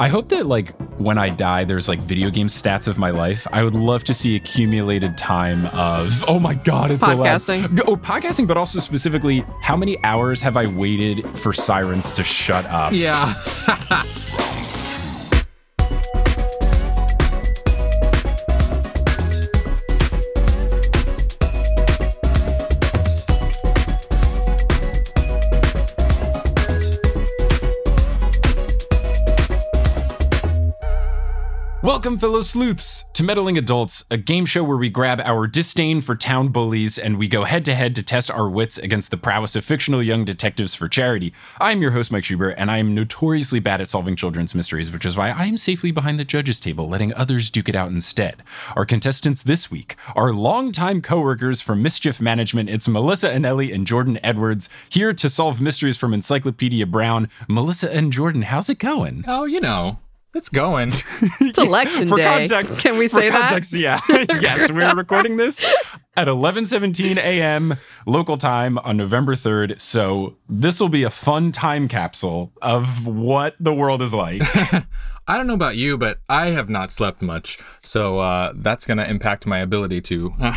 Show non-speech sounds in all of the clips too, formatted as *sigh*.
I hope that like when I die, there's like video game stats of my life. I would love to see accumulated time of *laughs* oh my god, it's Podcasting. So loud. Oh, podcasting, but also specifically, how many hours have I waited for sirens to shut up? Yeah. *laughs* Welcome, fellow sleuths, to Meddling Adults, a game show where we grab our disdain for town bullies and we go head to head to test our wits against the prowess of fictional young detectives for charity. I'm your host, Mike Schubert, and I am notoriously bad at solving children's mysteries, which is why I am safely behind the judges' table, letting others duke it out instead. Our contestants this week are longtime coworkers from Mischief Management. It's Melissa Anelli and Jordan Edwards here to solve mysteries from Encyclopedia Brown. Melissa and Jordan, how's it going? Oh, you know, it's going. *laughs* It's election for day. context Can we say that? context, yeah *laughs* *laughs* yes we're recording this at 11:17 a.m. local time on November 3rd so this will be a fun time capsule of what the world is like I don't know about you, but I have not slept much, so uh, that's going to impact my ability to uh,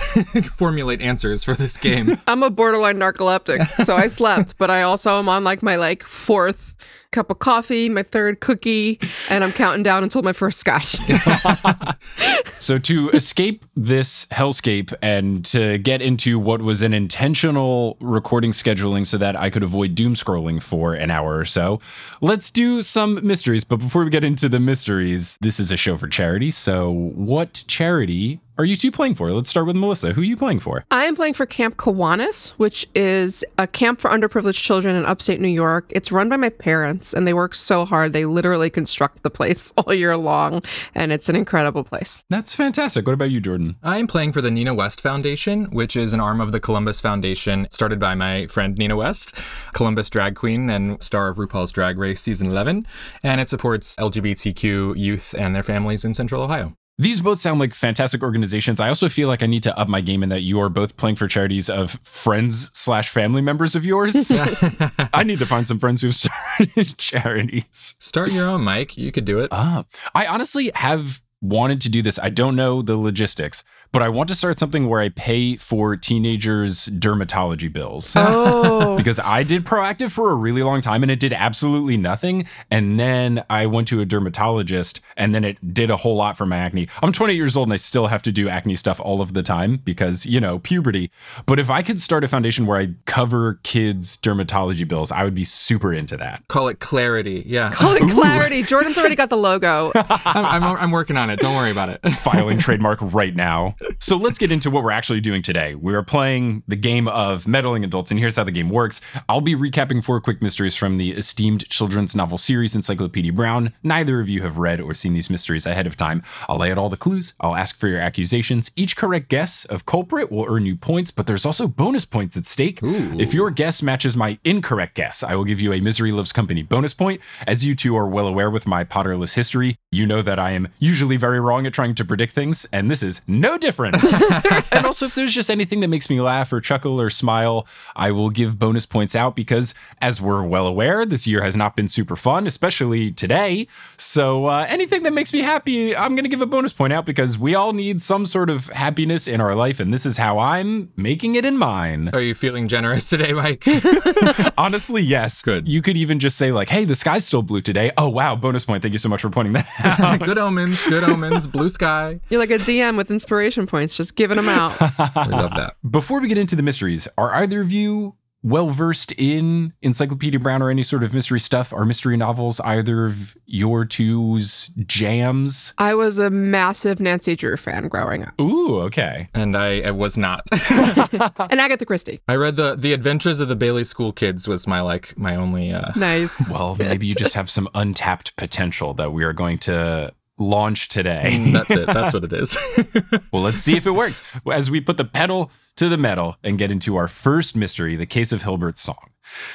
formulate answers for this game. I'm a borderline narcoleptic, so I slept, but I also am on like my like fourth cup of coffee, my third cookie, and I'm counting down until my first scotch. *laughs* *laughs* so to escape this hellscape and to get into what was an intentional recording scheduling so that I could avoid doom scrolling for an hour or so let's do some mysteries but before we get into the mysteries this is a show for charity so what charity are you two playing for? Let's start with Melissa. Who are you playing for? I am playing for Kamp Kiwanis, which is a camp for underprivileged children in upstate New York. It's run by my parents, and they work so hard. They literally construct the place *laughs* all year long, and it's an incredible place. That's fantastic. What about you, Jordan? I am playing for the Nina West Foundation, which is an arm of the Columbus Foundation, started by my friend Nina West, Columbus drag queen and star of RuPaul's Drag Race season 11, and it supports LGBTQ youth and their families in Central Ohio. These both sound like fantastic organizations. I also feel like I need to up my game in that you are both playing for charities of friends slash family members of yours. *laughs* I need to find some friends who've *laughs* started charities. Start your own, Mike. You could do it. Ah, I honestly have wanted to do this. I don't know the logistics, but I want to start something where I pay for teenagers' dermatology bills. Oh. *laughs* because I did Proactiv for a really long time and it did absolutely nothing. And then I went to a dermatologist and then it did a whole lot for my acne. I'm 20 years old and I still have to do acne stuff all of the time because, you know, puberty. But if I could start a foundation where I cover kids' dermatology bills, I would be super into that. Call it clarity. Yeah. Call it clarity. Jordan's already got the logo. *laughs* I'm, I'm, I'm working on it. Don't worry about it. *laughs* Filing trademark right now. So let's get into what we're actually doing today. We are playing the game of meddling adults, and here's how the game works. I'll be recapping four quick mysteries from the esteemed children's novel series Encyclopedia Brown. Neither of you have read or seen these mysteries ahead of time. I'll lay out all the clues. I'll ask for your accusations. Each correct guess of culprit will earn you points, but there's also bonus points at stake. Ooh. If your guess matches my incorrect guess, I will give you a Misery Loves Company bonus point. As you two are well aware with my Potterless history, you know that I am usually very wrong at trying to predict things, and this is no different. *laughs* and also, if there's just anything that makes me laugh or chuckle or smile, I will give bonus points out because, as we're well aware, this year has not been super fun, especially today. So, uh, anything that makes me happy, I'm going to give a bonus point out because we all need some sort of happiness in our life, and this is how I'm making it in mine. Are you feeling generous today, Mike? *laughs* *laughs* Honestly, yes. Good. You could even just say, like, hey, the sky's still blue today. Oh, wow, bonus point. Thank you so much for pointing that out. good omens, good omens, blue sky. You're like a DM with inspiration points, just giving them out. We love that. Before we get into the mysteries, are either of you well versed in Encyclopedia Brown or any sort of mystery stuff? Are mystery novels either of your two's jams? I was a massive Nancy Drew fan growing up, Ooh, okay. And I, I was not. *laughs* and Agatha Christie. I read the The Adventures of the Bailey School Kids was my like my only uh Nice. Well, maybe you just have some untapped potential that we are going to launch today. Mm, that's it. That's what *laughs* it is. *laughs* well, let's see if it works as we put the pedal to the metal and get into our first mystery the case of Hilbert's song.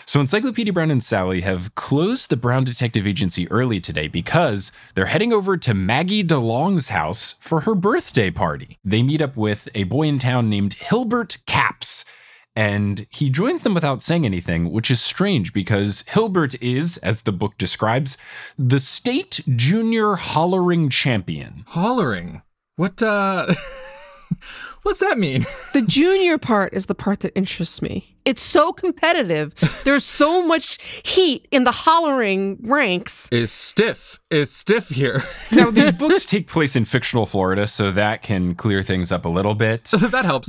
So, Encyclopedia Brown and Sally have closed the Brown Detective Agency early today because they're heading over to Maggie DeLong's house for her birthday party. They meet up with a boy in town named Hilbert Caps. And he joins them without saying anything, which is strange because Hilbert is, as the book describes, the state junior hollering champion. Hollering. What, uh. *laughs* What's that mean? *laughs* The junior part is the part that interests me. It's so competitive. There's so much heat in the hollering ranks. Is stiff. Is stiff here. *laughs* Now, these books take place in fictional Florida, so that can clear things up a little bit. *laughs* that helps.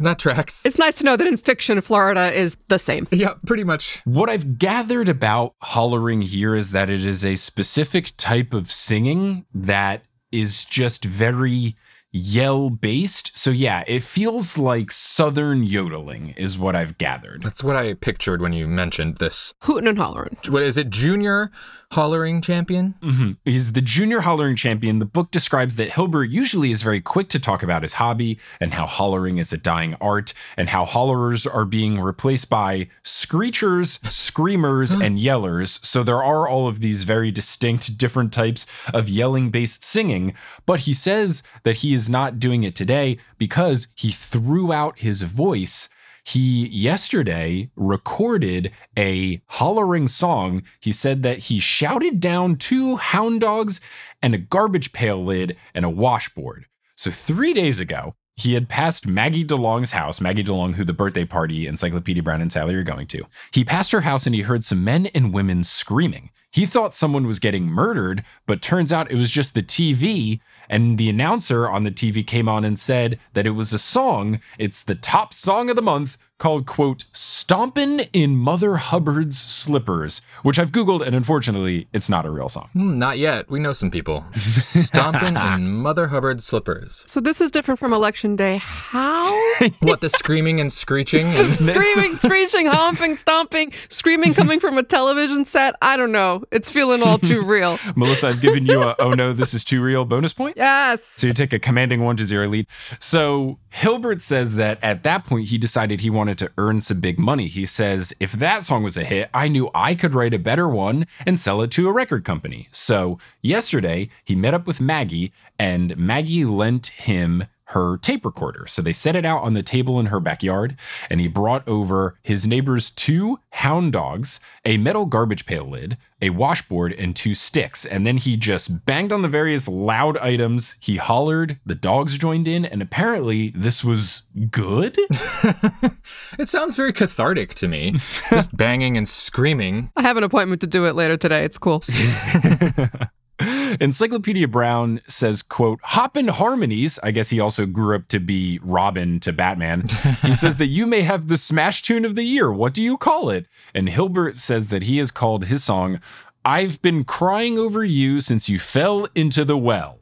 that tracks. It's nice to know that in fiction, Florida is the same. Yeah, pretty much. What I've gathered about hollering here is that it is a specific type of singing that is just very yell based. So yeah, it feels like southern yodeling is what I've gathered. That's what I pictured when you mentioned this. Hootin' and hollering. What is it? Junior hollering champion? Mm-hmm. He's the junior hollering champion. The book describes that Hilbert usually is very quick to talk about his hobby and how hollering is a dying art and how hollers are being replaced by screechers, screamers, and yellers. So there are all of these very distinct different types of yelling based singing. But he says that he is not doing it today because he threw out his voice he yesterday recorded a hollering song. He said that he shouted down two hound dogs and a garbage pail lid and a washboard. So three days ago, he had passed Maggie DeLong's house, Maggie DeLong, who the birthday party Encyclopedia Brown and Sally are going to. He passed her house and he heard some men and women screaming. He thought someone was getting murdered, but turns out it was just the TV. And the announcer on the TV came on and said that it was a song. It's the top song of the month called, quote, Stompin' in Mother Hubbard's Slippers, which I've Googled, and unfortunately, it's not a real song. Hmm, not yet. We know some people. Stompin' in *laughs* Mother Hubbard's slippers. So this is different from election day. How? *laughs* what, the screaming and screeching? And *laughs* screaming, screeching, humping, stomping, screaming coming from a television set. I don't know. It's feeling all too real. Melissa, I've given you a oh no, this is too real bonus point. Yes. So you take a commanding one to zero lead. So Hilbert says that at that point he decided he wanted to earn some big money. He says, if that song was a hit, I knew I could write a better one and sell it to a record company. So yesterday he met up with Maggie and Maggie lent him her tape recorder. So they set it out on the table in her backyard, and he brought over his neighbor's two hound dogs, a metal garbage pail lid, a washboard, and two sticks. And then he just banged on the various loud items. He hollered, the dogs joined in, and apparently this was good. *laughs* it sounds very cathartic to me. just *laughs* banging and screaming. I have an appointment to do it later today. It's cool. *laughs* Encyclopedia Brown says, quote, Hoppin' Harmonies. I guess he also grew up to be Robin to Batman. He *laughs* says that you may have the smash tune of the year. What do you call it? And Hilbert says that he has called his song, I've Been Crying Over You Since You Fell Into the Well.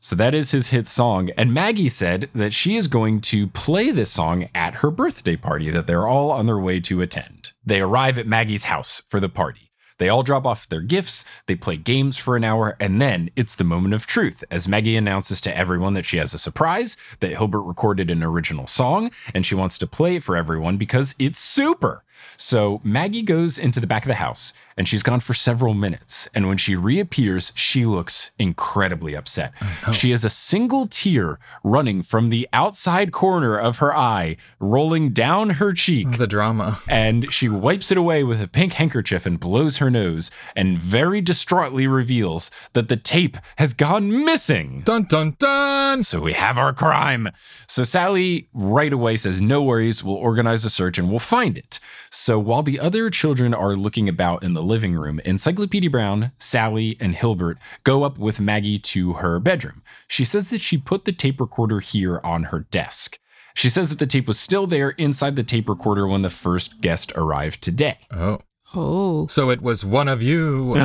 So that is his hit song. And Maggie said that she is going to play this song at her birthday party that they're all on their way to attend. They arrive at Maggie's house for the party. They all drop off their gifts, they play games for an hour, and then it's the moment of truth as Maggie announces to everyone that she has a surprise, that Hilbert recorded an original song, and she wants to play it for everyone because it's super. So Maggie goes into the back of the house and she's gone for several minutes. And when she reappears, she looks incredibly upset. Oh, no. She has a single tear running from the outside corner of her eye, rolling down her cheek. The drama. And she wipes it away with a pink handkerchief and blows her nose and very distraughtly reveals that the tape has gone missing. Dun dun dun. So we have our crime. So Sally right away says, No worries, we'll organize a search and we'll find it. So while the other children are looking about in the living room, Encyclopedia Brown, Sally, and Hilbert go up with Maggie to her bedroom. She says that she put the tape recorder here on her desk. She says that the tape was still there inside the tape recorder when the first guest arrived today. Oh. Oh. So it was one of you.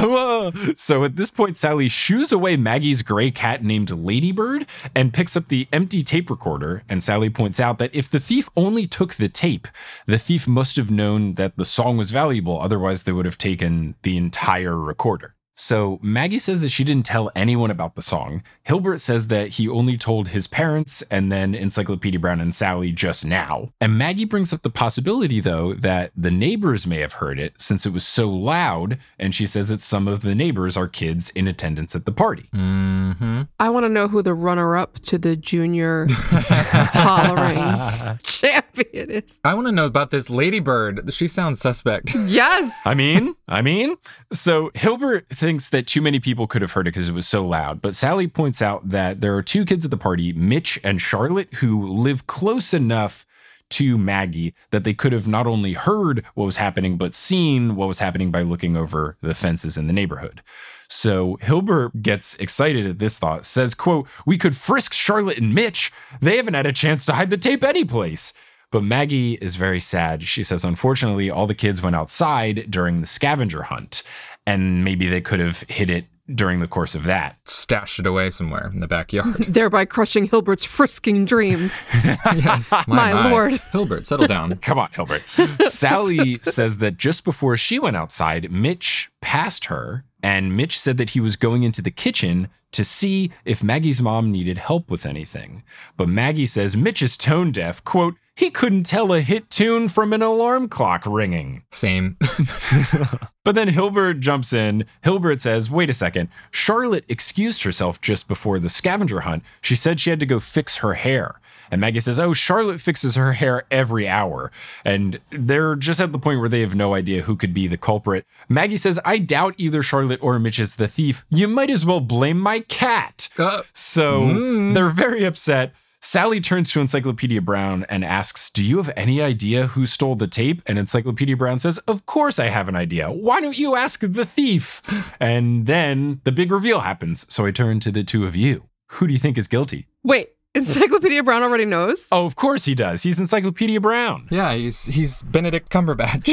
*laughs* so at this point, Sally shoos away Maggie's gray cat named Ladybird and picks up the empty tape recorder. And Sally points out that if the thief only took the tape, the thief must have known that the song was valuable. Otherwise, they would have taken the entire recorder. So Maggie says that she didn't tell anyone about the song. Hilbert says that he only told his parents and then Encyclopedia Brown and Sally just now. And Maggie brings up the possibility, though, that the neighbors may have heard it since it was so loud. And she says that some of the neighbors are kids in attendance at the party. Mm-hmm. I want to know who the runner up to the junior *laughs* hollering *laughs* champion happy it is. I want to know about this ladybird. She sounds suspect. *laughs* Yes. I mean, I mean, so Hilbert thinks that too many people could have heard it because it was so loud. But Sally points out that there are two kids at the party, Mitch and Charlotte, who live close enough to Maggie that they could have not only heard what was happening, but seen what was happening by looking over the fences in the neighborhood. So Hilbert gets excited at this thought, says, quote, we could frisk Charlotte and Mitch. They haven't had a chance to hide the tape anyplace. But Maggie is very sad. She says, unfortunately, all the kids went outside during the scavenger hunt, and maybe they could have hid it during the course of that. Stashed it away somewhere in the backyard. *laughs* Thereby crushing Hilbert's frisking dreams. *laughs* yes. My lord. Hilbert, settle down. *laughs* Come on, Hilbert. Sally says that just before she went outside, Mitch passed her, and Mitch said that he was going into the kitchen to see if Maggie's mom needed help with anything. But Maggie says Mitch is tone deaf, quote, he couldn't tell a hit tune from an alarm clock ringing. Same. *laughs* But then Hilbert jumps in. Hilbert says, wait a second. Charlotte excused herself just before the scavenger hunt. She said she had to go fix her hair. And Maggie says, oh, Charlotte fixes her hair every hour. And they're just at the point where they have no idea who could be the culprit. Maggie says, I doubt either Charlotte or Mitch is the thief. You might as well blame my cat. Uh, So they're very upset. Sally turns to Encyclopedia Brown and asks, Do you have any idea who stole the tape? And Encyclopedia Brown says, Of course I have an idea. Why don't you ask the thief? And then the big reveal happens. So I turn to the two of you. Who do you think is guilty? Wait, Encyclopedia Brown already knows? Oh, of course he does. He's Encyclopedia Brown. yeah, he's he's Benedict Cumberbatch.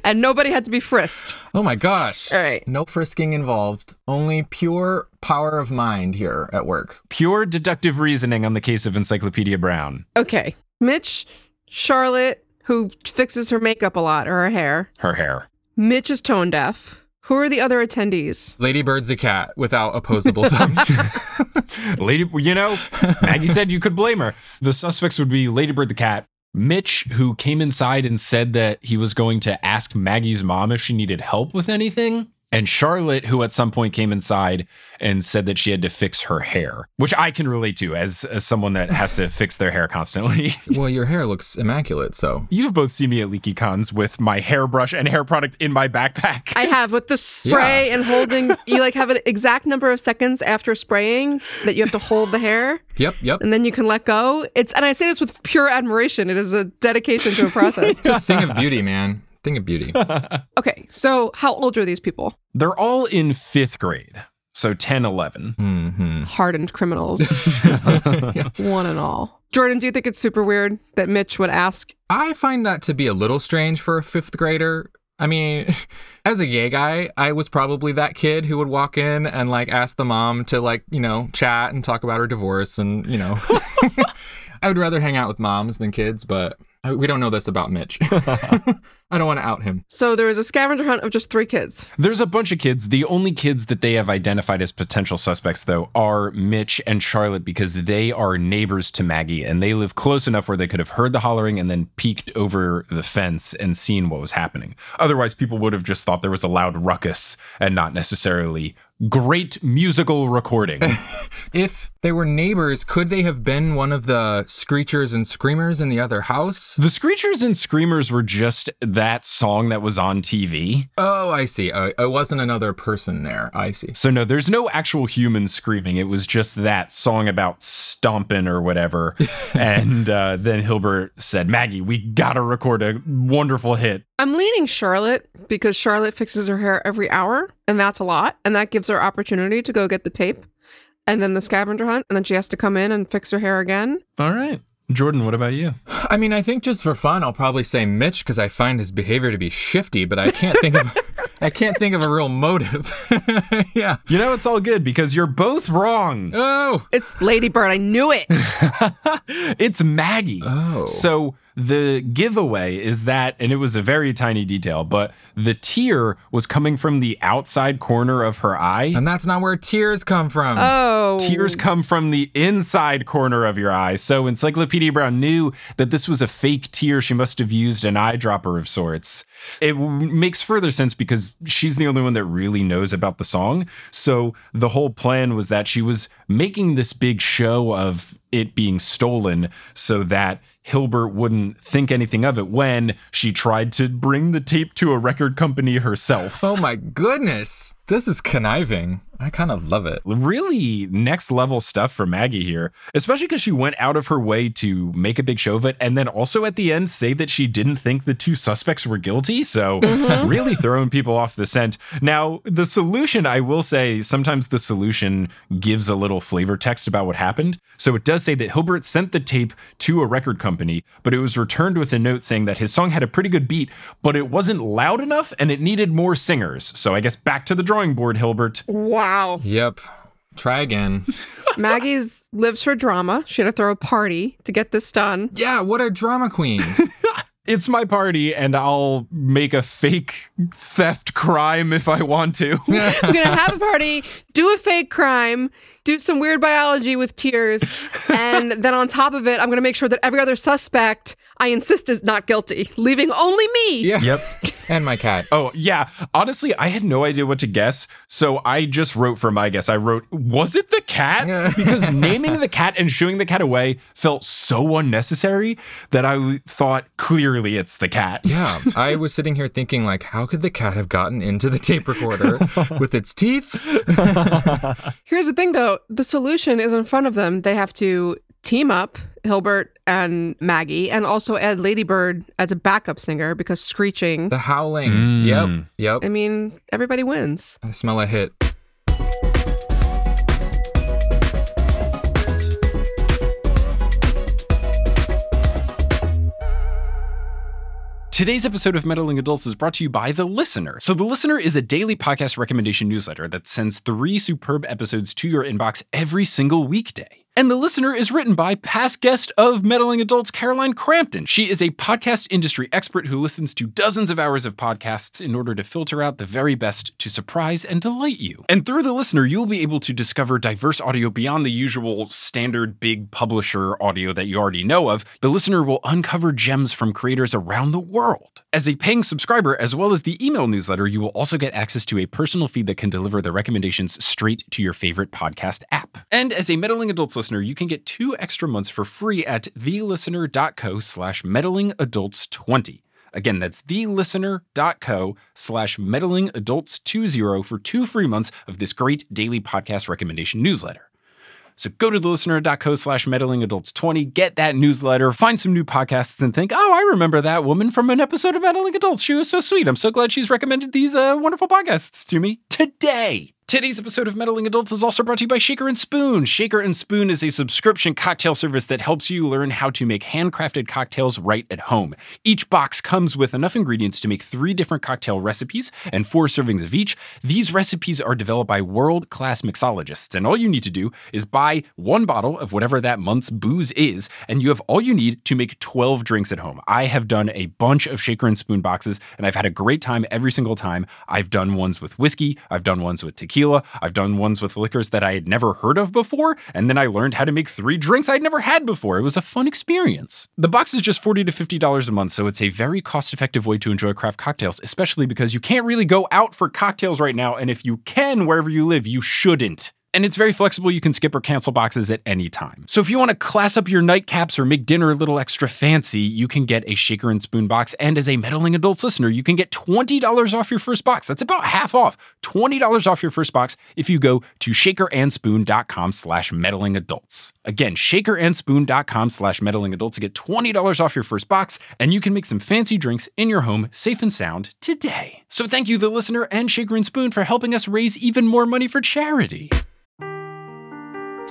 *laughs* and nobody had to be frisked. oh my gosh. All right. No frisking involved. Only pure power of mind here at work. Pure deductive reasoning on the case of Encyclopedia Brown. Okay. Mitch, Charlotte, who fixes her makeup a lot or her hair. Her hair. Mitch is tone deaf. Who are the other attendees? Ladybird's a cat without opposable thumbs. *laughs* Lady, you know, Maggie said you could blame her. The suspects would be Ladybird the cat, Mitch, who came inside and said that he was going to ask Maggie's mom if she needed help with anything, and Charlotte, who at some point came inside and said that she had to fix her hair, which I can relate to as, as someone that has to *laughs* fix their hair constantly. *laughs* well, your hair looks immaculate, so. You've both seen me at LeakyCons with my hairbrush and hair product in my backpack. I have with the spray and holding. *laughs* You like have an exact number of seconds after spraying that you have to hold the hair, Yep, yep. and then you can let go. It's and I say this with pure admiration. It is a dedication to a process. It's a thing of beauty, man. Thing of beauty. *laughs* okay, so how old are these people? They're all in fifth grade. So 10, 11. hmm Hardened criminals, *laughs* *laughs* one and all. Jordan, do you think it's super weird that Mitch would ask? I find that to be a little strange for a fifth grader. I mean, as a gay guy, I was probably that kid who would walk in and like ask the mom to like, you know, chat and talk about her divorce and, you know. I would rather hang out with moms than kids, but I- we don't know this about Mitch. *laughs* I don't want to out him. So there was a scavenger hunt of just three kids. There's a bunch of kids. The only kids that they have identified as potential suspects, though, are Mitch and Charlotte because they are neighbors to Maggie and they live close enough where they could have heard the hollering and then peeked over the fence and seen what was happening. Otherwise, people would have just thought there was a loud ruckus and not necessarily great musical recording. *laughs* If they were neighbors, could they have been one of the screechers and screamers in the other house? the Screechers and Screamers were just that song that was on TV. Oh, I see. Uh, it wasn't another person there. I see. So, no, there's no actual human screaming. It was just that song about stomping or whatever. *laughs* and uh, then Hilbert said, Maggie, we gotta record a wonderful hit. I'm leaning Charlotte because Charlotte fixes her hair every hour, and that's a lot. And that gives her opportunity to go get the tape and then the scavenger hunt, and then she has to come in and fix her hair again. All right. Jordan, what about you? I mean, I think just for fun, I'll probably say Mitch because I find his behavior to be shifty, but I can't think of I can't think of a real motive. *laughs* yeah. You know, it's all good because you're both wrong. Oh. It's Ladybird. I knew it. *laughs* it's Maggie. Oh. So the giveaway is that, and it was a very tiny detail, but the tear was coming from the outside corner of her eye. And that's not where tears come from. Oh. Tears come from the inside corner of your eye. So Encyclopedia Brown knew that this was a fake tear. She must have used an eyedropper of sorts. It w- makes further sense because she's the only one that really knows about the song. So the whole plan was that she was making this big show of it being stolen so that Hilbert wouldn't think anything of it when she tried to bring the tape to a record company herself. Oh my goodness. This is conniving. I kind of love it. Really next level stuff for Maggie here, especially because she went out of her way to make a big show of it and then also at the end say that she didn't think the two suspects were guilty. So, mm-hmm. really throwing people off the scent. Now, the solution, I will say, sometimes the solution gives a little flavor text about what happened. So, it does say that Hilbert sent the tape to a record company, but it was returned with a note saying that his song had a pretty good beat, but it wasn't loud enough and it needed more singers. So, I guess back to the drawing board, Hilbert. Wow. Yep. Try again. *laughs* Maggie's lives for drama. She had to throw a party to get this done. yeah, what a drama queen. *laughs* it's my party and I'll make a fake theft crime if I want to. *laughs* I'm gonna have a party, do a fake crime, do some weird biology with tears, and then on top of it, I'm gonna make sure that every other suspect I insist is not guilty, leaving only me. Yeah. yep. And my cat. Oh, yeah. Honestly, I had no idea what to guess. So I just wrote for my guess. I wrote, was it the cat? *laughs* because naming the cat and shooing the cat away felt so unnecessary that I thought clearly it's the cat. Yeah, I was sitting here thinking, like, how could the cat have gotten into the tape recorder *laughs* with its teeth? *laughs* Here's the thing though the solution is in front of them. They have to team up, Hilbert and Maggie, and also add Ladybird as a backup singer because screeching. The howling. Mm. Yep. Yep. I mean, everybody wins. I smell a hit. Today's episode of Meddling Adults is brought to you by The Listener. So, The Listener is a daily podcast recommendation newsletter that sends three superb episodes to your inbox every single weekday. And The Listener is written by past guest of Meddling Adults, Caroline Crampton. She is a podcast industry expert who listens to dozens of hours of podcasts in order to filter out the very best to surprise and delight you. And through The Listener, you'll be able to discover diverse audio beyond the usual standard big publisher audio that you already know of. The Listener will uncover gems from creators around the world. As a paying subscriber, as well as the email newsletter, you will also get access to a personal feed that can deliver the recommendations straight to your favorite podcast app. And as a Meddling Adults listener, you can get two extra months for free at thelistener.co slash meddlingadults20. Again, that's thelistener.co slash meddlingadults20 for two free months of this great daily podcast recommendation newsletter. So go to thelistener.co slash meddlingadults20, get that newsletter, find some new podcasts, and think, oh, I remember that woman from an episode of Meddling Adults. She was so sweet. I'm so glad she's recommended these uh, wonderful podcasts to me today. Today's episode of Meddling Adults is also brought to you by Shaker and Spoon. Shaker and Spoon is a subscription cocktail service that helps you learn how to make handcrafted cocktails right at home. Each box comes with enough ingredients to make three different cocktail recipes and four servings of each. These recipes are developed by world class mixologists, and all you need to do is buy one bottle of whatever that month's booze is, and you have all you need to make 12 drinks at home. I have done a bunch of Shaker and Spoon boxes, and I've had a great time every single time. I've done ones with whiskey, I've done ones with tequila. I've done ones with liquors that I had never heard of before, and then I learned how to make three drinks I'd never had before. It was a fun experience. The box is just 40 to $50 a month, so it's a very cost effective way to enjoy craft cocktails, especially because you can't really go out for cocktails right now, and if you can wherever you live, you shouldn't. And it's very flexible. You can skip or cancel boxes at any time. So if you want to class up your nightcaps or make dinner a little extra fancy, you can get a shaker and spoon box. And as a meddling adults listener, you can get $20 off your first box. That's about half off. $20 off your first box if you go to shakerandspoon.com slash meddling adults. Again, shakerandspoon.com slash meddling adults to get $20 off your first box, and you can make some fancy drinks in your home safe and sound today. So thank you, the listener and Shaker and Spoon, for helping us raise even more money for charity.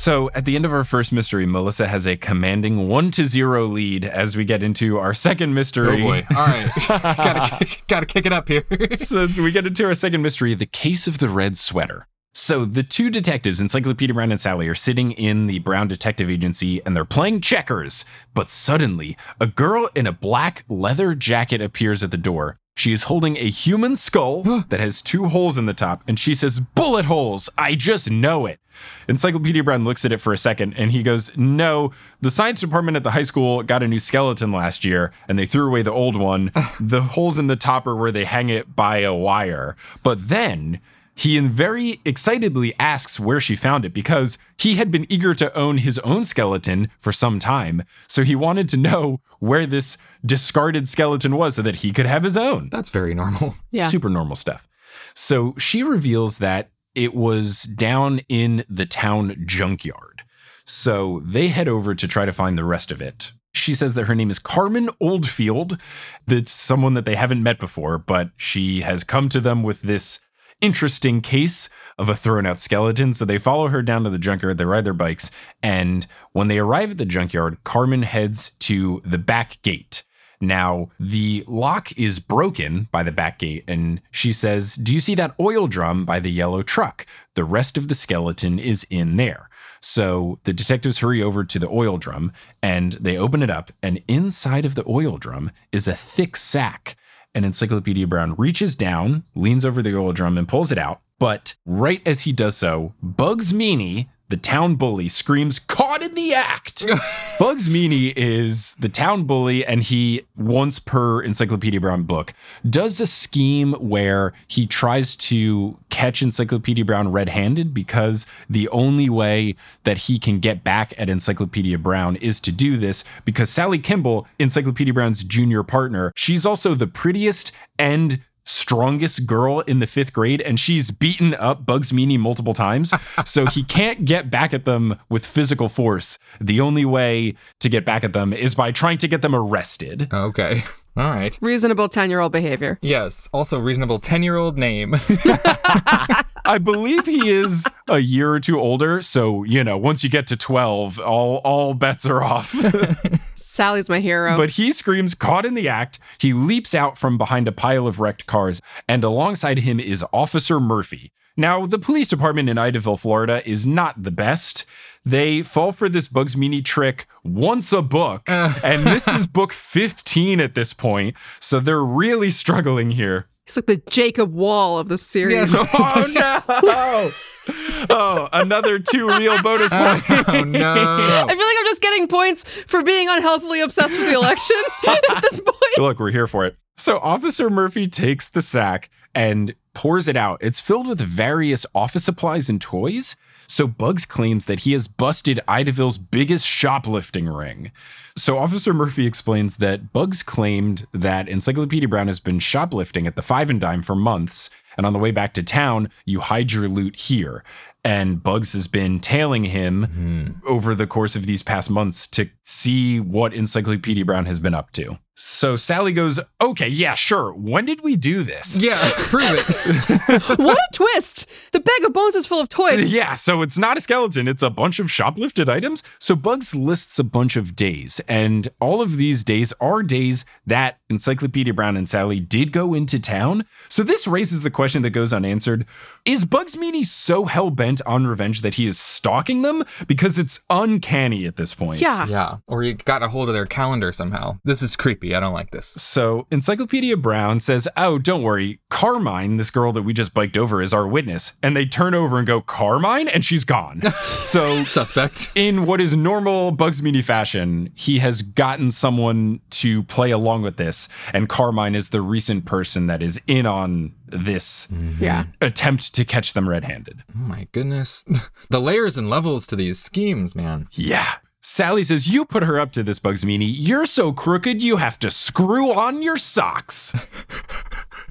So at the end of our first mystery, Melissa has a commanding one to zero lead as we get into our second mystery. Oh boy. *laughs* All right. gotta, kick, gotta kick it up here. *laughs* so we get into our second mystery, the case of the red sweater. So the two detectives, Encyclopedia Brown and Sally, are sitting in the Brown Detective Agency and they're playing checkers. But suddenly, a girl in a black leather jacket appears at the door. She is holding a human skull *gasps* that has two holes in the top, and she says, Bullet holes! I just know it. Encyclopedia Brown looks at it for a second and he goes, No, the science department at the high school got a new skeleton last year and they threw away the old one. the holes in the top are where they hang it by a wire. But then he very excitedly asks where she found it because he had been eager to own his own skeleton for some time. So he wanted to know where this discarded skeleton was so that he could have his own. That's very normal. Yeah. Super normal stuff. So she reveals that it was down in the town junkyard. So they head over to try to find the rest of it. She says that her name is Carmen Oldfield. That's someone that they haven't met before, but she has come to them with this interesting case of a thrown out skeleton. So they follow her down to the junkyard, they ride their bikes, and when they arrive at the junkyard, Carmen heads to the back gate. Now, the lock is broken by the back gate, and she says, Do you see that oil drum by the yellow truck? The rest of the skeleton is in there. So the detectives hurry over to the oil drum and they open it up, and inside of the oil drum is a thick sack. And Encyclopedia Brown reaches down, leans over the oil drum, and pulls it out. But right as he does so, Bugs Meany, the town bully, screams, Caught in the act! *laughs* Bugs Meany is the town bully, and he, once per Encyclopedia Brown book, does a scheme where he tries to catch Encyclopedia Brown red handed because the only way that he can get back at Encyclopedia Brown is to do this because Sally Kimball, Encyclopedia Brown's junior partner, she's also the prettiest and strongest girl in the fifth grade and she's beaten up Bugs Meany multiple times. *laughs* so he can't get back at them with physical force. The only way to get back at them is by trying to get them arrested. Okay. All right. Reasonable 10 year old behavior. Yes. Also, reasonable 10 year old name. *laughs* I believe he is a year or two older. So, you know, once you get to 12, all, all bets are off. *laughs* Sally's my hero. But he screams, caught in the act. He leaps out from behind a pile of wrecked cars, and alongside him is Officer Murphy. Now, the police department in Idaville, Florida is not the best. They fall for this Bugs Meany trick once a book, uh. and this is *laughs* book 15 at this point. So they're really struggling here. It's like the Jacob Wohl of the series. *laughs* Oh no! *laughs* oh, another two real bonus oh, points. oh no. I feel like I'm just getting points for being unhealthily obsessed with the election *laughs* at this point. Look, we're here for it. So Officer Murphy takes the sack and pours it out. It's filled with various office supplies and toys. So Bugs claims that he has busted Idaville's biggest shoplifting ring. So Officer Murphy explains that Bugs claimed that Encyclopedia Brown has been shoplifting at the Five and Dime for months, and on the way back to town, you hide your loot here. And Bugs has been tailing him mm-hmm. over the course of these past months to see what Encyclopedia Brown has been up to. So Sally goes, Okay, yeah, sure. When did we do this? Yeah, prove it. *laughs* what a twist! The bag of bones is full of toys. Yeah, so it's not a skeleton, it's a bunch of shoplifted items. So Bugs lists a bunch of days, and all of these days are days that Encyclopedia Brown and Sally did go into town. So this raises the question that goes unanswered Is Bugs Meany so hell bent on revenge that he is stalking them? Because it's uncanny at this point. Yeah. Yeah. Or he got a hold of their calendar somehow. This is creepy. I don't like this. So Encyclopedia Brown says, Oh, don't worry. Carmine, this girl that we just biked over, is our witness. And they turn over and go, Carmine? And she's gone. *laughs* so Suspect. in what is normal Bugs Meany fashion, he has gotten someone to play along with this, and Carmine is the recent person that is in on this mm-hmm. Yeah. attempt to catch them red handed. Oh my goodness. *laughs* The layers and levels to these schemes, man. Yeah. Sally says, You put her up to this, Bugs Meany. You're so crooked, you have to screw on your socks.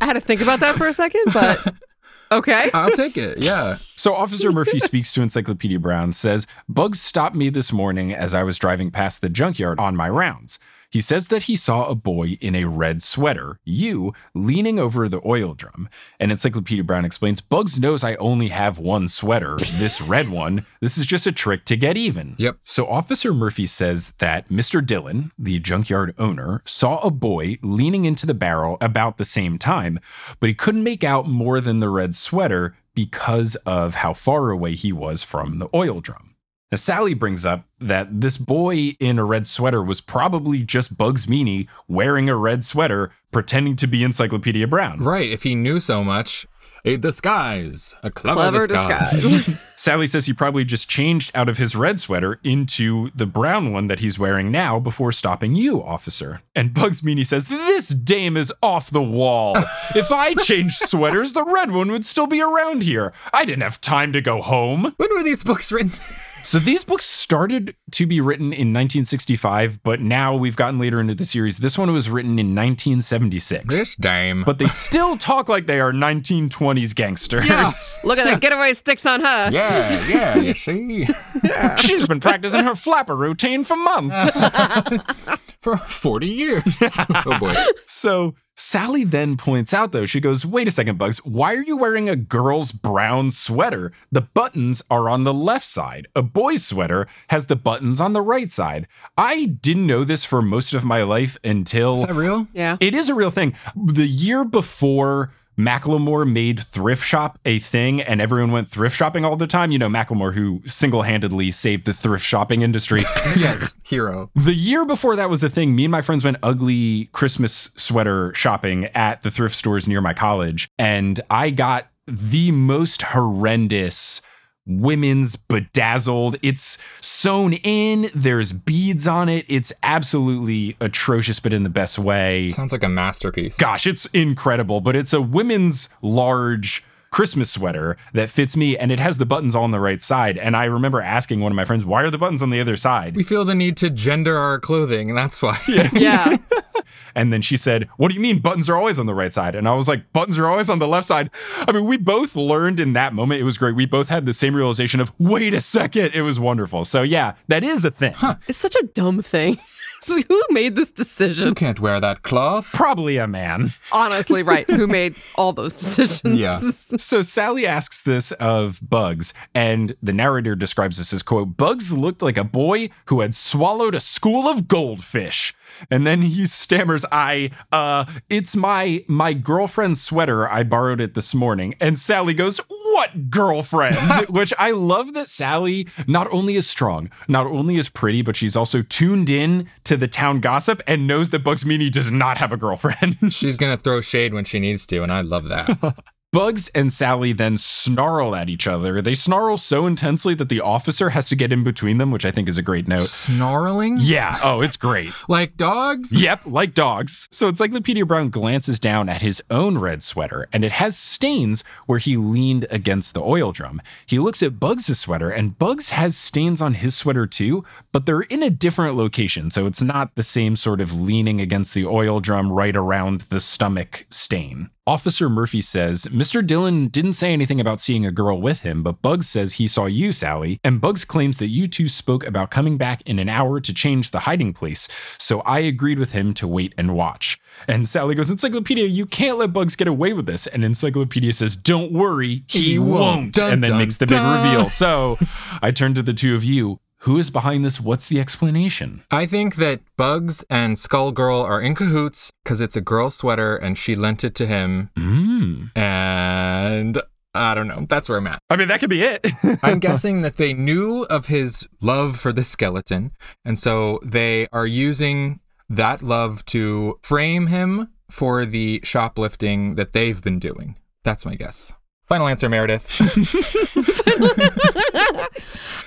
I had to think about that for a second, but *laughs* okay. I'll take it. Yeah. So Officer Murphy speaks to Encyclopedia Brown, says, Bugs stopped me this morning as I was driving past the junkyard on my rounds. He says that he saw a boy in a red sweater, you, leaning over the oil drum. And Encyclopedia Brown explains Bugs knows I only have one sweater, this red one. This is just a trick to get even. Yep. So Officer Murphy says that Mr. Dillon, the junkyard owner, saw a boy leaning into the barrel about the same time, but he couldn't make out more than the red sweater because of how far away he was from the oil drum. Now, Sally brings up that this boy in a red sweater was probably just Bugs Meany wearing a red sweater, pretending to be Encyclopedia Brown. Right. If he knew so much, a disguise, a clever, Clever disguise. disguise. *laughs* Sally says he probably just changed out of his red sweater into the brown one that he's wearing now before stopping you, officer. And Bugs Meany says, This dame is off the wall. *laughs* if I changed sweaters, the red one would still be around here. I didn't have time to go home. when were these books written? *laughs* So these books started to be written in 1965, but now we've gotten later into the series. This one was written in 1976. this dame. But they still talk like they are 1920s gangsters. Yeah. *laughs* Look at that getaway sticks on her. yeah, yeah, you see? *laughs* She's been practicing her flapper routine for months. *laughs* For 40 years. oh boy. so Sally then points out, though, she goes, Wait a second, Bugs, why are you wearing a girl's brown sweater? The buttons are on the left side. A boy's sweater has the buttons on the right side. I didn't know this for most of my life until. Is that real? Yeah. It is a real thing. The year before Macklemore made thrift shop a thing and everyone went thrift shopping all the time, you know, Macklemore, who single handedly saved the thrift shopping industry. *laughs* yes, hero. the year before that was a thing, me and my friends went ugly Christmas sweater shopping at the thrift stores near my college. And I got the most horrendous women's bedazzled. It's sewn in, there's beads on it. It's absolutely atrocious, but in the best way. Sounds like a masterpiece. Gosh, it's incredible, but it's a women's large Christmas sweater that fits me and it has the buttons all on the right side. And I remember asking one of my friends, why are the buttons on the other side? We feel the need to gender our clothing, and that's why. Yeah. *laughs* And then she said, What do you mean buttons are always on the right side? And I was like, Buttons are always on the left side. I mean, we both learned in that moment. It was great. We both had the same realization of, Wait a second. It was wonderful. So, yeah, that is a thing. It's such a dumb thing. *laughs* It's Who made this decision? You can't wear that cloth. Probably a man. Honestly, right. Who made all those decisions? Yeah. *laughs* So Sally asks this of Bugs, and the narrator describes this as quote, Bugs looked like a boy who had swallowed a school of goldfish. And then he stammers, I uh it's my my girlfriend's sweater. I borrowed it this morning. And Sally goes, What girlfriend? *laughs* Which I love that Sally not only is strong, not only is pretty, but she's also tuned in to the town gossip and knows that Bugs Meany does not have a girlfriend. She's gonna throw shade when she needs to, and I love that. *laughs* Bugs and Sally then snarl at each other. They snarl so intensely that the officer has to get in between them, which I think is a great note. Snarling? Yeah, oh, it's great. *laughs* Like dogs? Yep, like dogs. So Encyclopedia Brown glances down at his own red sweater, and it has stains where he leaned against the oil drum. He looks at Bugs' sweater, and Bugs has stains on his sweater too, but they're in a different location, so it's not the same sort of leaning against the oil drum right around the stomach stain. Officer Murphy says Mr. Dillon didn't say anything about seeing a girl with him, but Bugs says he saw you, Sally, and Bugs claims that you two spoke about coming back in an hour to change the hiding place, so I agreed with him to wait and watch. And Sally goes, Encyclopedia, you can't let Bugs get away with this. And Encyclopedia says, Don't worry, he, He won't. won't. Dun, and then dun, makes the big reveal. So I turn to the two of you. Who is behind this? What's the explanation? I think that Bugs and Skullgirl are in cahoots because it's a girl sweater and she lent it to him. Mm. And I don't know. That's where I'm at. I mean, that could be it. *laughs* I'm guessing that they knew of his love for the skeleton. And so they are using that love to frame him for the shoplifting that they've been doing. That's my guess. Final answer, Meredith. *laughs*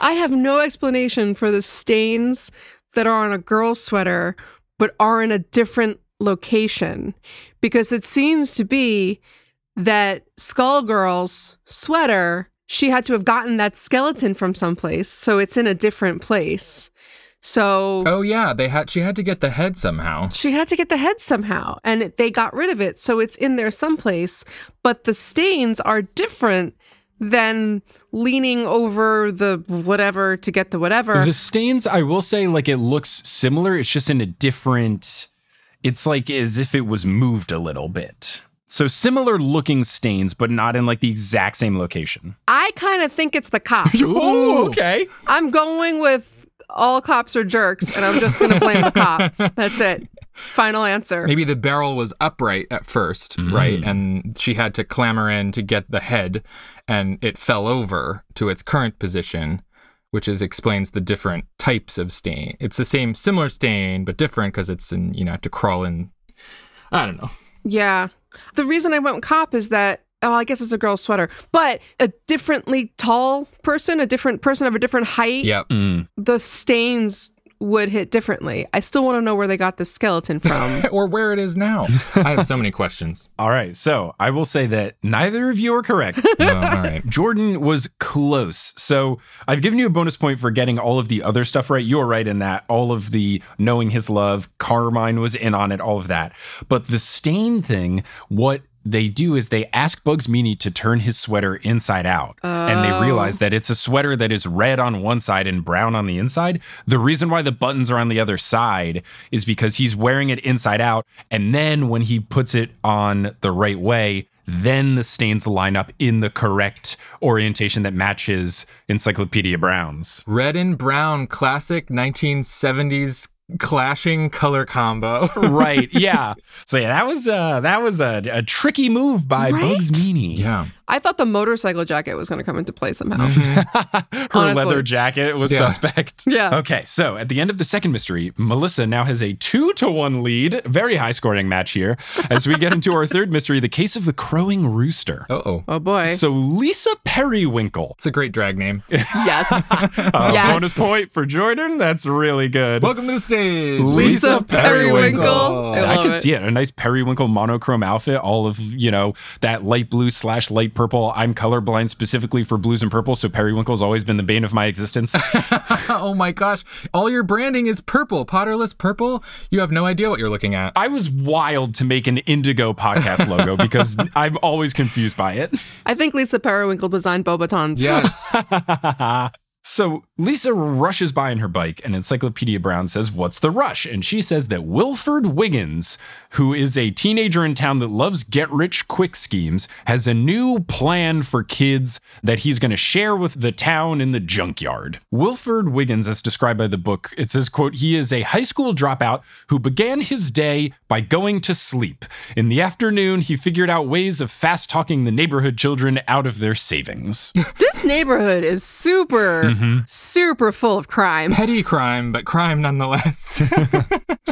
I have no explanation for the stains that are on a girl's sweater, but are in a different location. Because it seems to be that Skullgirl's sweater, she had to have gotten that skeleton from someplace. So it's in a different place. So oh yeah, they had she had to get the head somehow. she had to get the head somehow, and it- they got rid of it. So it's in there someplace, but the stains are different than leaning over the whatever to get the whatever. The stains, I will say, like it looks similar. It's just in a different. It's like as if it was moved a little bit. So similar looking stains, but not in like the exact same location. I kind of think it's the cop. *laughs* Ooh, okay. I'm going with all cops are jerks, and I'm just going to blame the cop. *laughs* That's it. Final answer. Maybe the barrel was upright at 1st mm. right? And she had to clamber in to get the head, and it fell over to its current position, which is explains the different types of stain. It's the same, similar stain, but different because it's in, you know, have to crawl in. I don't know. Yeah. The reason I went cop is that oh, I guess it's a girl's sweater, but a differently tall person, a different person of a different height, Yep. Mm. the stains would hit differently. I still want to know where they got the skeleton from. *laughs* or where it is now. I have so many questions. *laughs* All right. So I will say that neither of you are correct. *laughs* Oh, all right. Jordan was close. So I've given you a bonus point for getting all of the other stuff right. You were right in that. All of the knowing his love, Carmine was in on it, all of that. But the stain thing, what they do is they ask Bugs Meany to turn his sweater inside out. And they oh. realize that it's a sweater that is red on one side and brown on the inside. The reason why the buttons are on the other side is because he's wearing it inside out. And then when he puts it on the right way, then the stains line up in the correct orientation that matches Encyclopedia Brown's. Red and brown, classic 1970s clashing color combo. *laughs* right. Yeah. So yeah, that was uh that was a, a tricky move by Right? Bugs Meany. yeah. I thought the motorcycle jacket was going to come into play somehow. *laughs* Her Honestly. leather jacket was Yeah. suspect. *laughs* Yeah. Okay, so at the end of the second mystery, Melissa now has a two to one lead. Very high scoring match here. As we get into our third mystery, the case of the crowing rooster. Uh oh. Oh boy. So Lisa Periwinkle. It's a great drag name. *laughs* yes. Uh, Yes. Bonus point for Jordan. That's really good. Welcome to the stage. Lisa Periwinkle. Periwinkle. I I love could it. see it. A nice periwinkle monochrome outfit, all of, you know, that light blue slash light purple. I'm colorblind specifically for blues and purple, so periwinkle's always been the bane of my existence. *laughs* Oh my gosh. All your branding is purple. Potterless purple. You have no idea what you're looking at. I was wild to make an indigo podcast logo because *laughs* I'm always confused by it. I think Lisa Periwinkle designed Beauxbatons. Yes. *laughs* So Lisa rushes by on her bike, and Encyclopedia Brown says, What's the rush? And she says that Wilford Wiggins, who is a teenager in town that loves get rich quick schemes, has a new plan for kids that he's going to share with the town in the junkyard. Wilford Wiggins, as described by the book, it says, quote, he is a high school dropout who began his day by going to sleep. In the afternoon, he figured out ways of fast talking the neighborhood children out of their savings. *laughs* This neighborhood is super, Mm-hmm. super full of crime. Petty crime, but crime nonetheless. *laughs*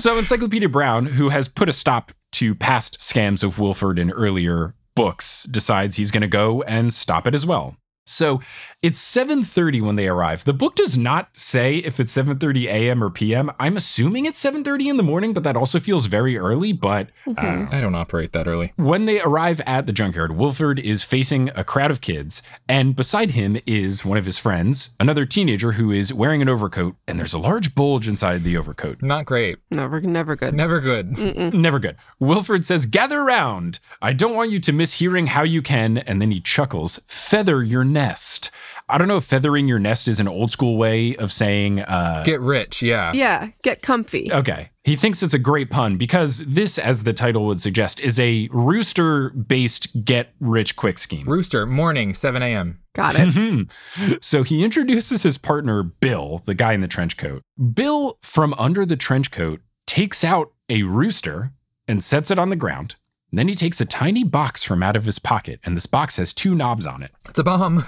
So Encyclopedia Brown, who has put a stop to past scams of Wilford in earlier books, decides he's going to go and stop it as well. So it's 7:30 when they arrive. The book does not say if it's 7:30 a.m. or p.m. I'm assuming it's 7:30 in the morning, but that also feels very early. But uh, I don't operate that early. when they arrive at the junkyard, Wilford is facing a crowd of kids, and beside him is one of his friends, another teenager who is wearing an overcoat, and there's a large bulge inside the overcoat. Not great. Never, never good. Never good. Never good. Wilford says, Gather round. I don't want you to miss hearing how you can. And then he chuckles, Feather your nest. I don't know if feathering your nest is an old school way of saying, uh, Get rich, yeah. Yeah, get comfy. okay. He thinks it's a great pun because this, as the title would suggest, is a rooster based get rich quick scheme. Rooster, morning, 7 a.m. Got it. *laughs* So he introduces his partner, Bill, the guy in the trench coat. Bill, from under the trench coat, takes out a rooster and sets it on the ground. Then he takes a tiny box from out of his pocket, and this box has two knobs on it. It's a bomb.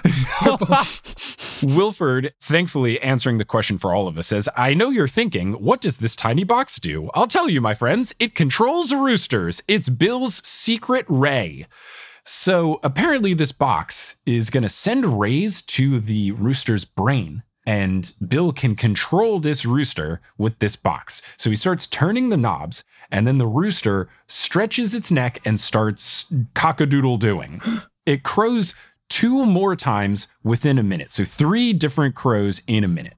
*laughs* Wilford, thankfully answering the question for all of us, says, I know you're thinking, what does this tiny box do? I'll tell you, my friends, it controls roosters. It's Bill's secret ray. So apparently, this box is going to send rays to the rooster's brain. And Bill can control this rooster with this box. So he starts turning the knobs, and then the rooster stretches its neck and starts cockadoodle doing. *gasps* It crows two more times within a minute. So three different crows in a minute.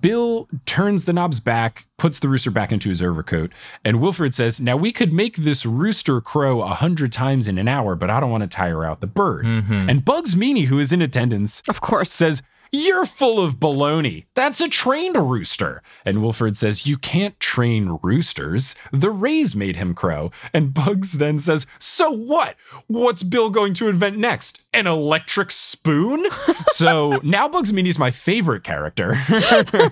Bill turns the knobs back, puts the rooster back into his overcoat, and Wilford says, Now we could make this rooster crow a hundred times in an hour, but I don't want to tire out the bird. Mm-hmm. And Bugs Meany, who is in attendance, Of course. says, You're full of baloney. That's a trained rooster. And Wilford says, You can't train roosters. The Rays made him crow. And Bugs then says, So what? What's Bill going to invent next? An electric spoon? so *laughs* now Bugs Meany's my favorite character. *laughs*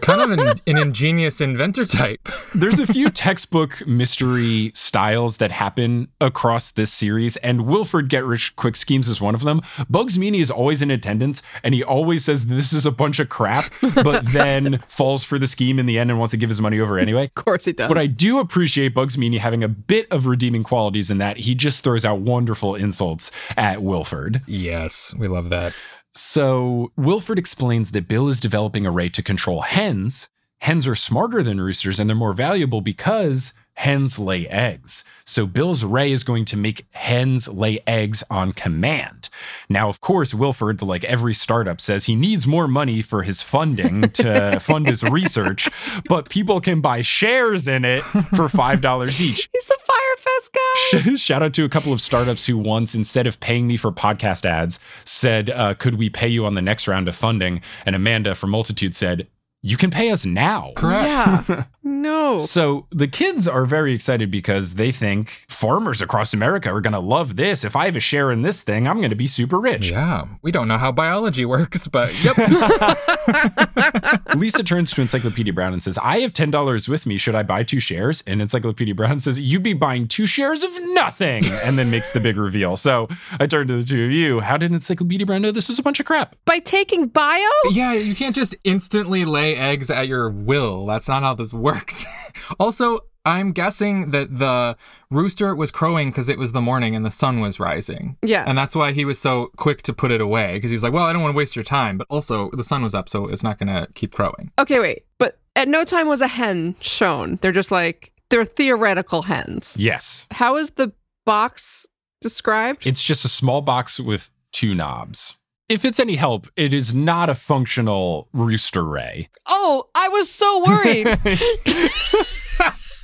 kind of an, an ingenious inventor type. *laughs* There's a few textbook mystery styles that happen across this series, and Wilford Get Rich Quick Schemes is one of them. Bugs Meany is always in attendance, and he always says this is a bunch of crap, but then falls for the scheme in the end and wants to give his money over anyway. Of course he does. But I do appreciate Bugs Meany having a bit of redeeming qualities in that he just throws out wonderful insults at Wilford. Yes, we love that. So Wilford explains that Bill is developing a ray to control hens. Hens are smarter than roosters and they're more valuable because hens lay eggs. So Bill's ray is going to make hens lay eggs on command. Now, of course, Wilford, like every startup, says he needs more money for his funding *laughs* to fund his research, but people can buy shares in it for $5 each. He's the Fyre Fest guy. *laughs* Shout out to a couple of startups who once, instead of paying me for podcast ads, said, uh, Could we pay you on the next round of funding? And Amanda from Multitude said, You can pay us now. Correct. Yeah. *laughs* No. So the kids are very excited because they think farmers across America are going to love this. If I have a share in this thing, I'm going to be super rich. Yeah, we don't know how biology works, but yep. *laughs* Lisa turns to Encyclopedia Brown and says, I have $10 with me. Should I buy two shares? And Encyclopedia Brown says, You'd be buying two shares of nothing. And then makes the big reveal. So I turn to the two of you. How did Encyclopedia Brown know this was a bunch of crap? By taking bio? yeah, you can't just instantly lay eggs at your will. That's not how this works. *laughs* also, I'm guessing that the rooster was crowing because it was the morning and the sun was rising. Yeah. And that's why he was so quick to put it away because he was like, well, I don't want to waste your time. But also, the sun was up, so it's not going to keep crowing. Okay, wait. But at no time was a hen shown. They're just like, they're theoretical hens. Yes. How is the box described? It's just a small box with two knobs. If it's any help, it is not a functional rooster ray. Oh, I was so worried. *laughs* *laughs*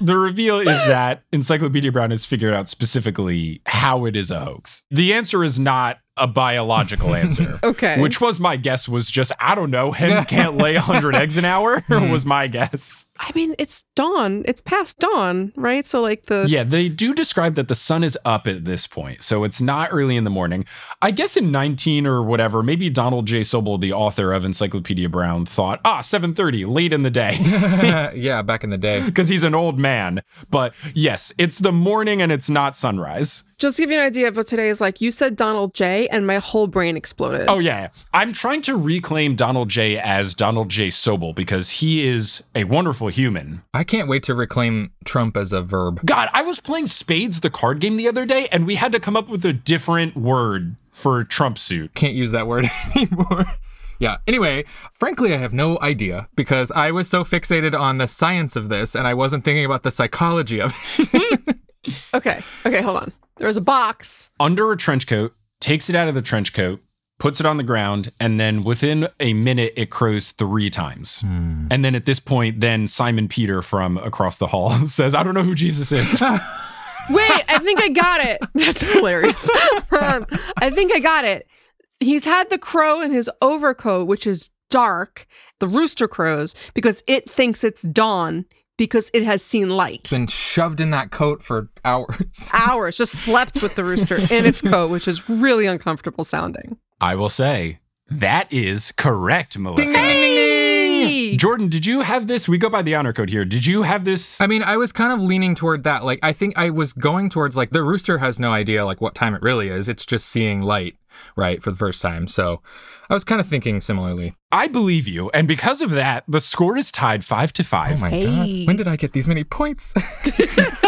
The reveal is that Encyclopedia Brown has figured out specifically how it is a hoax. The answer is not a biological *laughs* answer. Okay. Which was my guess was just, I don't know, hens can't lay 100 eggs an hour, *laughs* was my guess. I mean, it's dawn. It's past dawn, right? So, like, the. Yeah, they do describe that the sun is up at this point. So it's not early in the morning. I guess in 19 or whatever, maybe Donald J. Sobel, the author of Encyclopedia Brown, thought, ah, 7.30, late in the day. *laughs* yeah, back in the day. because he's an old man. But yes, it's the morning and it's not sunrise. Just to give you an idea of what today is like, you said Donald J, and my whole brain exploded. Oh, yeah. I'm trying to reclaim Donald J as Donald J. Sobel because he is a wonderful human. I can't wait to reclaim Trump as a verb. God, I was playing Spades, the card game, the other day, and we had to come up with a different word for Trump suit. Can't use that word *laughs* anymore. Yeah. Anyway, frankly, I have no idea because I was so fixated on the science of this and I wasn't thinking about the psychology of it. *laughs* Okay. Okay, hold on. There's a box. Under a trench coat, takes it out of the trench coat, puts it on the ground, and then within a minute, it crows three times. And then at this point, then Simon Peter from across the hall *laughs* says, I don't know who Jesus is. *laughs* Wait, I think I got it. *laughs* That's hilarious. Um, I think I got it. He's had the crow in his overcoat, which is dark. The rooster crows because it thinks it's dawn because it has seen light. Been shoved in that coat for hours. *laughs* Hours, just slept with the rooster in its coat, which is really uncomfortable sounding. I will say, that is correct, Melissa. Ding, ding, ding, ding, ding. Jordan, did you have this? We go by the honor code here. Did you have this? I mean, I was kind of leaning toward that. Like, I think I was going towards like the rooster has no idea like what time it really is. It's just seeing light, right, for the first time. So I was kind of thinking similarly. I believe you. And because of that, the score is tied five to Oh five. my Hey. god, when did I get these many points? *laughs*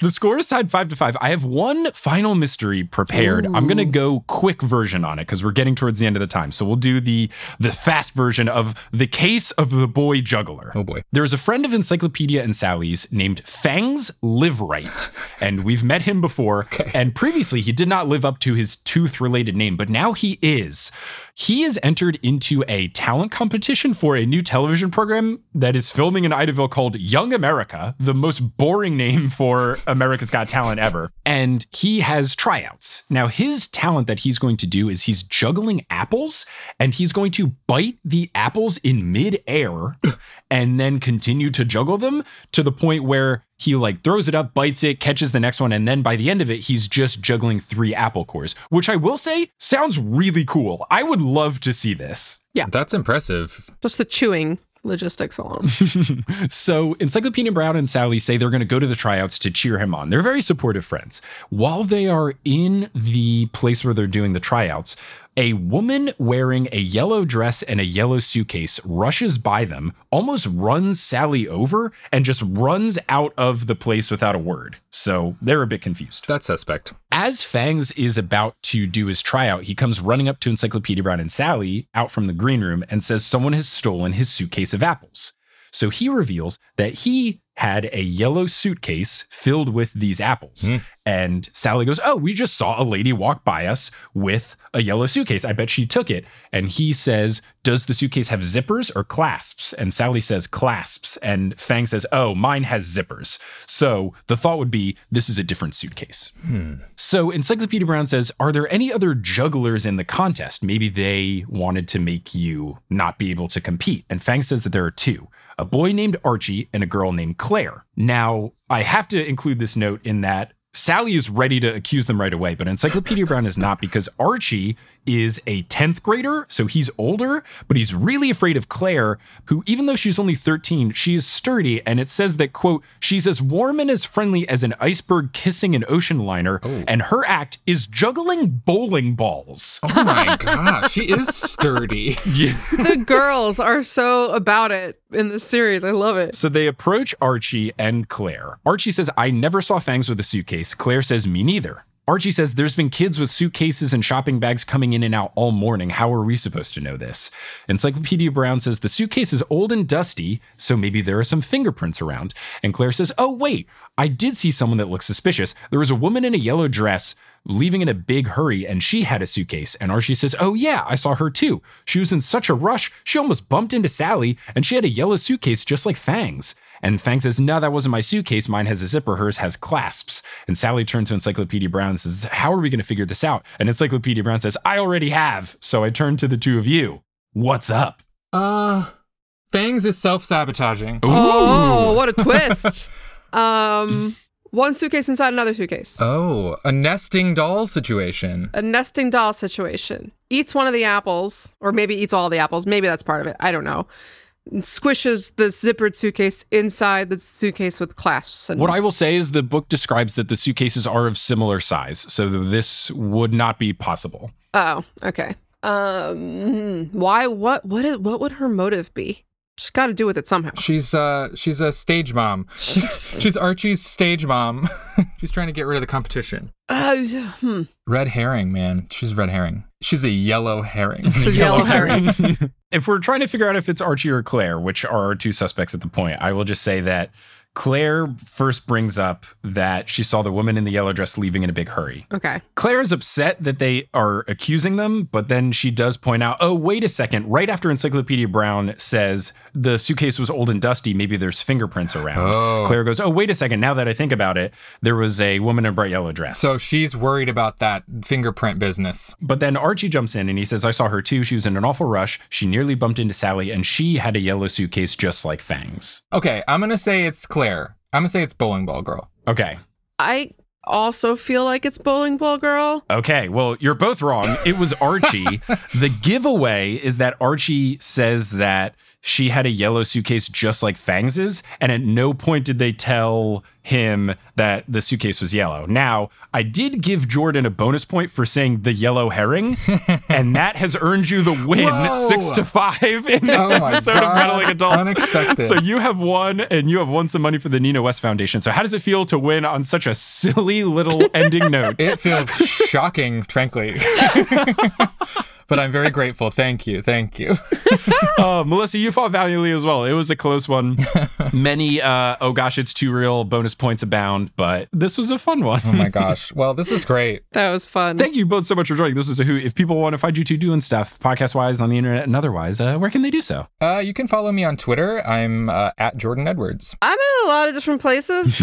the score is tied five to five. I have one final mystery prepared. I'm gonna go quick version on it because we're getting towards the end of the time. So we'll do the the fast version of the case of the boy juggler. Oh boy. There's a friend of Encyclopedia and Sally's named Fangs Liveright, and we've met him before. *laughs* And previously, he did not live up to his tooth related name, but now he is. He is entered into a talent competition for a new television program that is filming in Idaville called Young America, the most boring name for America's Got Talent ever. And he has tryouts. Now, his talent that he's going to do is he's juggling apples and he's going to bite the apples in midair and then continue to juggle them to the point where he like throws it up, bites it, catches the next one, and then by the end of it, he's just juggling three apple cores, which I will say sounds really cool. I would love to see this. Yeah. That's impressive. Just the chewing logistics alone. *laughs* So, Encyclopedia Brown and Sally say they're going to go to the tryouts to cheer him on. They're very supportive friends. While they are in the place where they're doing the tryouts, a woman wearing a yellow dress and a yellow suitcase rushes by them, almost runs Sally over, and just runs out of the place without a word. So, they're a bit confused. That's suspect. As Fangs is about to do his tryout, he comes running up to Encyclopedia Brown and Sally out from the green room and says someone has stolen his suitcase of apples. So he reveals that he had a yellow suitcase filled with these apples. Hmm. And Sally goes, Oh, we just saw a lady walk by us with a yellow suitcase. I bet she took it. And he says, Does the suitcase have zippers or clasps? And Sally says, Clasps. And Fang says, Oh, mine has zippers. So the thought would be, This is a different suitcase. Hmm. So Encyclopedia Brown says, Are there any other jugglers in the contest? Maybe they wanted to make you not be able to compete. And Fang says that there are two a boy named Archie and a girl named Claire. Now, I have to include this note in that Sally is ready to accuse them right away, but Encyclopedia Brown is not because Archie is a 10th grader, so he's older, but he's really afraid of Claire, who, even though she's only 13, she is sturdy, and it says that, quote, she's as warm and as friendly as an iceberg kissing an ocean liner, oh. and her act is juggling bowling balls. Oh my gosh, she is sturdy. *laughs* the girls are so about it in this series. I love it. So they approach Archie and Claire. Archie says, I never saw Fangs with a suitcase. Claire says, Me neither. Archie says, There's been kids with suitcases and shopping bags coming in and out all morning. How are we supposed to know this? Encyclopedia Brown says, The suitcase is old and dusty, so maybe there are some fingerprints around. And Claire says, Oh, wait, I did see someone that looks suspicious. There was a woman in a yellow dress leaving in a big hurry, and she had a suitcase. And Archie says, Oh, yeah, I saw her too. She was in such a rush, she almost bumped into Sally, and she had a yellow suitcase just like Fangs. And Fang says, No, that wasn't my suitcase. Mine has a zipper. Hers has clasps. And Sally turns to Encyclopedia Brown and says, How are we going to figure this out? And Encyclopedia Brown says, I already have. So I turn to the two of you. What's up? Uh, Fangs is self sabotaging. Oh, what a twist. *laughs* um, one suitcase inside another suitcase. Oh, a nesting doll situation. a nesting doll situation. Eats one of the apples, or maybe eats all the apples. Maybe that's part of it. I don't know. And Squishes the zippered suitcase inside the suitcase with clasps. And What I will say is the book describes that the suitcases are of similar size. So this would not be possible. oh, okay. Um, why? What? What? Is, what would her motive be? She's got to do with it somehow. She's uh she's a stage mom. She's *laughs* she's Archie's stage mom. *laughs* she's trying to get rid of the competition. Uh, hmm. Red herring, man. She's red herring. She's a yellow herring. It's a yellow *laughs* herring. If we're trying to figure out if it's Archie or Claire, which are our two suspects at the point, I will just say that Claire first brings up that she saw the woman in the yellow dress leaving in a big hurry. Okay. Claire is upset that they are accusing them, but then she does point out, oh, wait a second. Right after Encyclopedia Brown says the suitcase was old and dusty, maybe there's fingerprints around. Oh. Claire goes, oh, wait a second. Now that I think about it, there was a woman in a bright yellow dress. so she's worried about that fingerprint business. But then Archie jumps in and he says, I saw her too. She was in an awful rush. She nearly bumped into Sally, and she had a yellow suitcase just like Fangs. Okay, I'm gonna say it's Claire. I'm gonna say it's Bowling Ball Girl. Okay. I also feel like it's Bowling Ball Girl. Okay, well, you're both wrong. It was Archie. *laughs* the giveaway is that Archie says that she had a yellow suitcase just like Fangs's, and at no point did they tell him that the suitcase was yellow. Now, I did give Jordan a bonus point for saying the yellow herring, *laughs* and that has earned you the win Whoa. six to five in this Oh episode of God. Meddling Adults. Unexpected. So you have won, and you have won some money for the Nina West Foundation. So how does it feel to win on such a silly little *laughs* ending note? It feels shocking, frankly. *laughs* but I'm very grateful. Thank you. Thank you. *laughs* *laughs* uh, Melissa, you fought valiantly as well. It was a close one. *laughs* Many, uh, oh gosh, it's too real. Bonus points abound, but this was a fun one. oh my gosh. Well, this was great. That was fun. Thank you both so much for joining. This is a Who. If people want to find you two doing stuff, podcast wise, on the internet and otherwise, uh, where can they do so? Uh, you can follow me on Twitter. I'm uh, at Jordan Edwards. I'm in a lot of different places.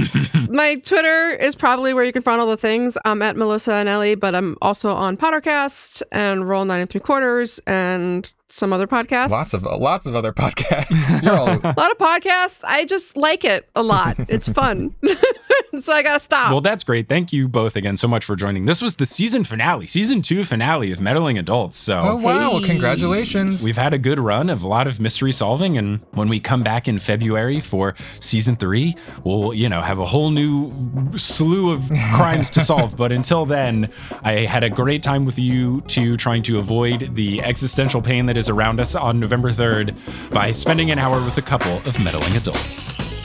my Twitter is probably where you can find all the things. I'm at Melissa Anelli, but I'm also on Pottercast and Roll 93 with Quarters and some other podcasts. Lots of lots of other podcasts. *laughs* All... a lot of podcasts. I just like it a lot. It's fun. *laughs* *laughs* so I gotta stop. Well, that's great. Thank you both again so much for joining. This was the season finale, season two finale of Meddling Adults. So, oh wow! Well, congratulations. We've had a good run of a lot of mystery solving, and when we come back in February for season three, we'll you know have a whole new slew of *laughs* crimes to solve. But until then, I had a great time with you two trying to avoid the existential pain that is around us on November third by spending an hour with a couple of meddling adults.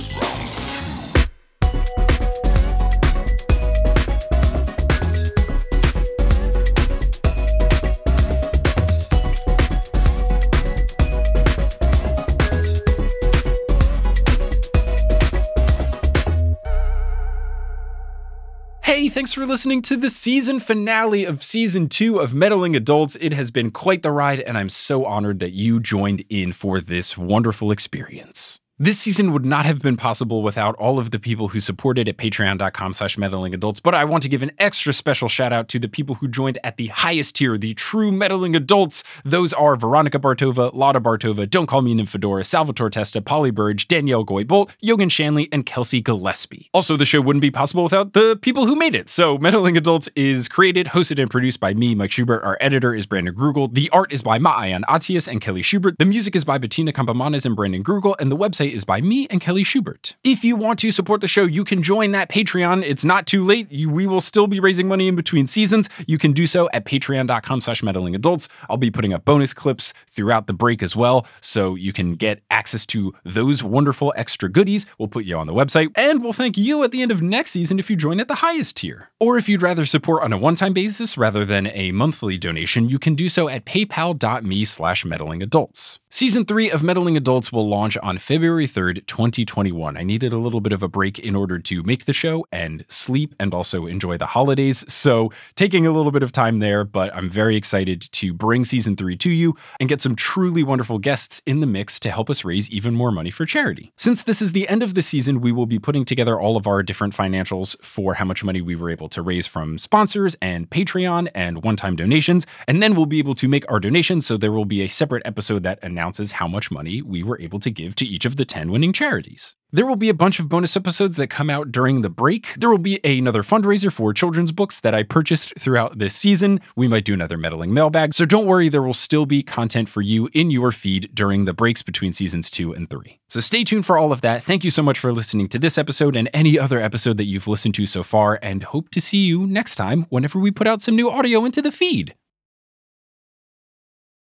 Thanks for listening to the season finale of season two of Meddling Adults. It has been quite the ride, and I'm so honored that you joined in for this wonderful experience. This season would not have been possible without all of the people who supported at patreon.com slash meddling adults, but I want to give an extra special shout out to the people who joined at the highest tier, the true meddling adults. Those are Veronica Bartova, Lotta Bartova, Don't Call Me Nymphadora, Salvatore Testa, Polly Burge, Danielle Goy Bolt, Yogan Shanley, and Kelsey Gillespie. Also, the show wouldn't be possible without the people who made it. So, Meddling Adults is created, hosted, and produced by me, Mike Schubert. Our editor is Brandon Grugle. The art is by Maayan Atias and Kelly Schubert. The music is by Bettina Campomanes and Brandon Grugle, and the website is by me and Kelly Schubert. If you want to support the show, you can join that Patreon. It's not too late. You, we will still be raising money in between seasons. You can do so at patreon.com slash meddling adults. I'll be putting up bonus clips throughout the break as well, so you can get access to those wonderful extra goodies. We'll put you on the website, and we'll thank you at the end of next season if you join at the highest tier. Or if you'd rather support on a one-time basis rather than a monthly donation, you can do so at paypal.me slash meddling adults. Season 3 of Meddling Adults will launch on February 3rd, 2021. I needed a little bit of a break in order to make the show and sleep and also enjoy the holidays. So, taking a little bit of time there, but I'm very excited to bring season 3 to you and get some truly wonderful guests in the mix to help us raise even more money for charity. Since this is the end of the season, we will be putting together all of our different financials for how much money we were able to raise from sponsors and Patreon and one time donations. And then we'll be able to make our donations. So, there will be a separate episode that announces how much money we were able to give to each of the 10 winning charities. There will be a bunch of bonus episodes that come out during the break. There will be another fundraiser for children's books that I purchased throughout this season. We might do another meddling mailbag, so don't worry, there will still be content for you in your feed during the breaks between seasons two and three. So stay tuned for all of that. Thank you so much for listening to this episode and any other episode that you've listened to so far, and hope to see you next time whenever we put out some new audio into the feed.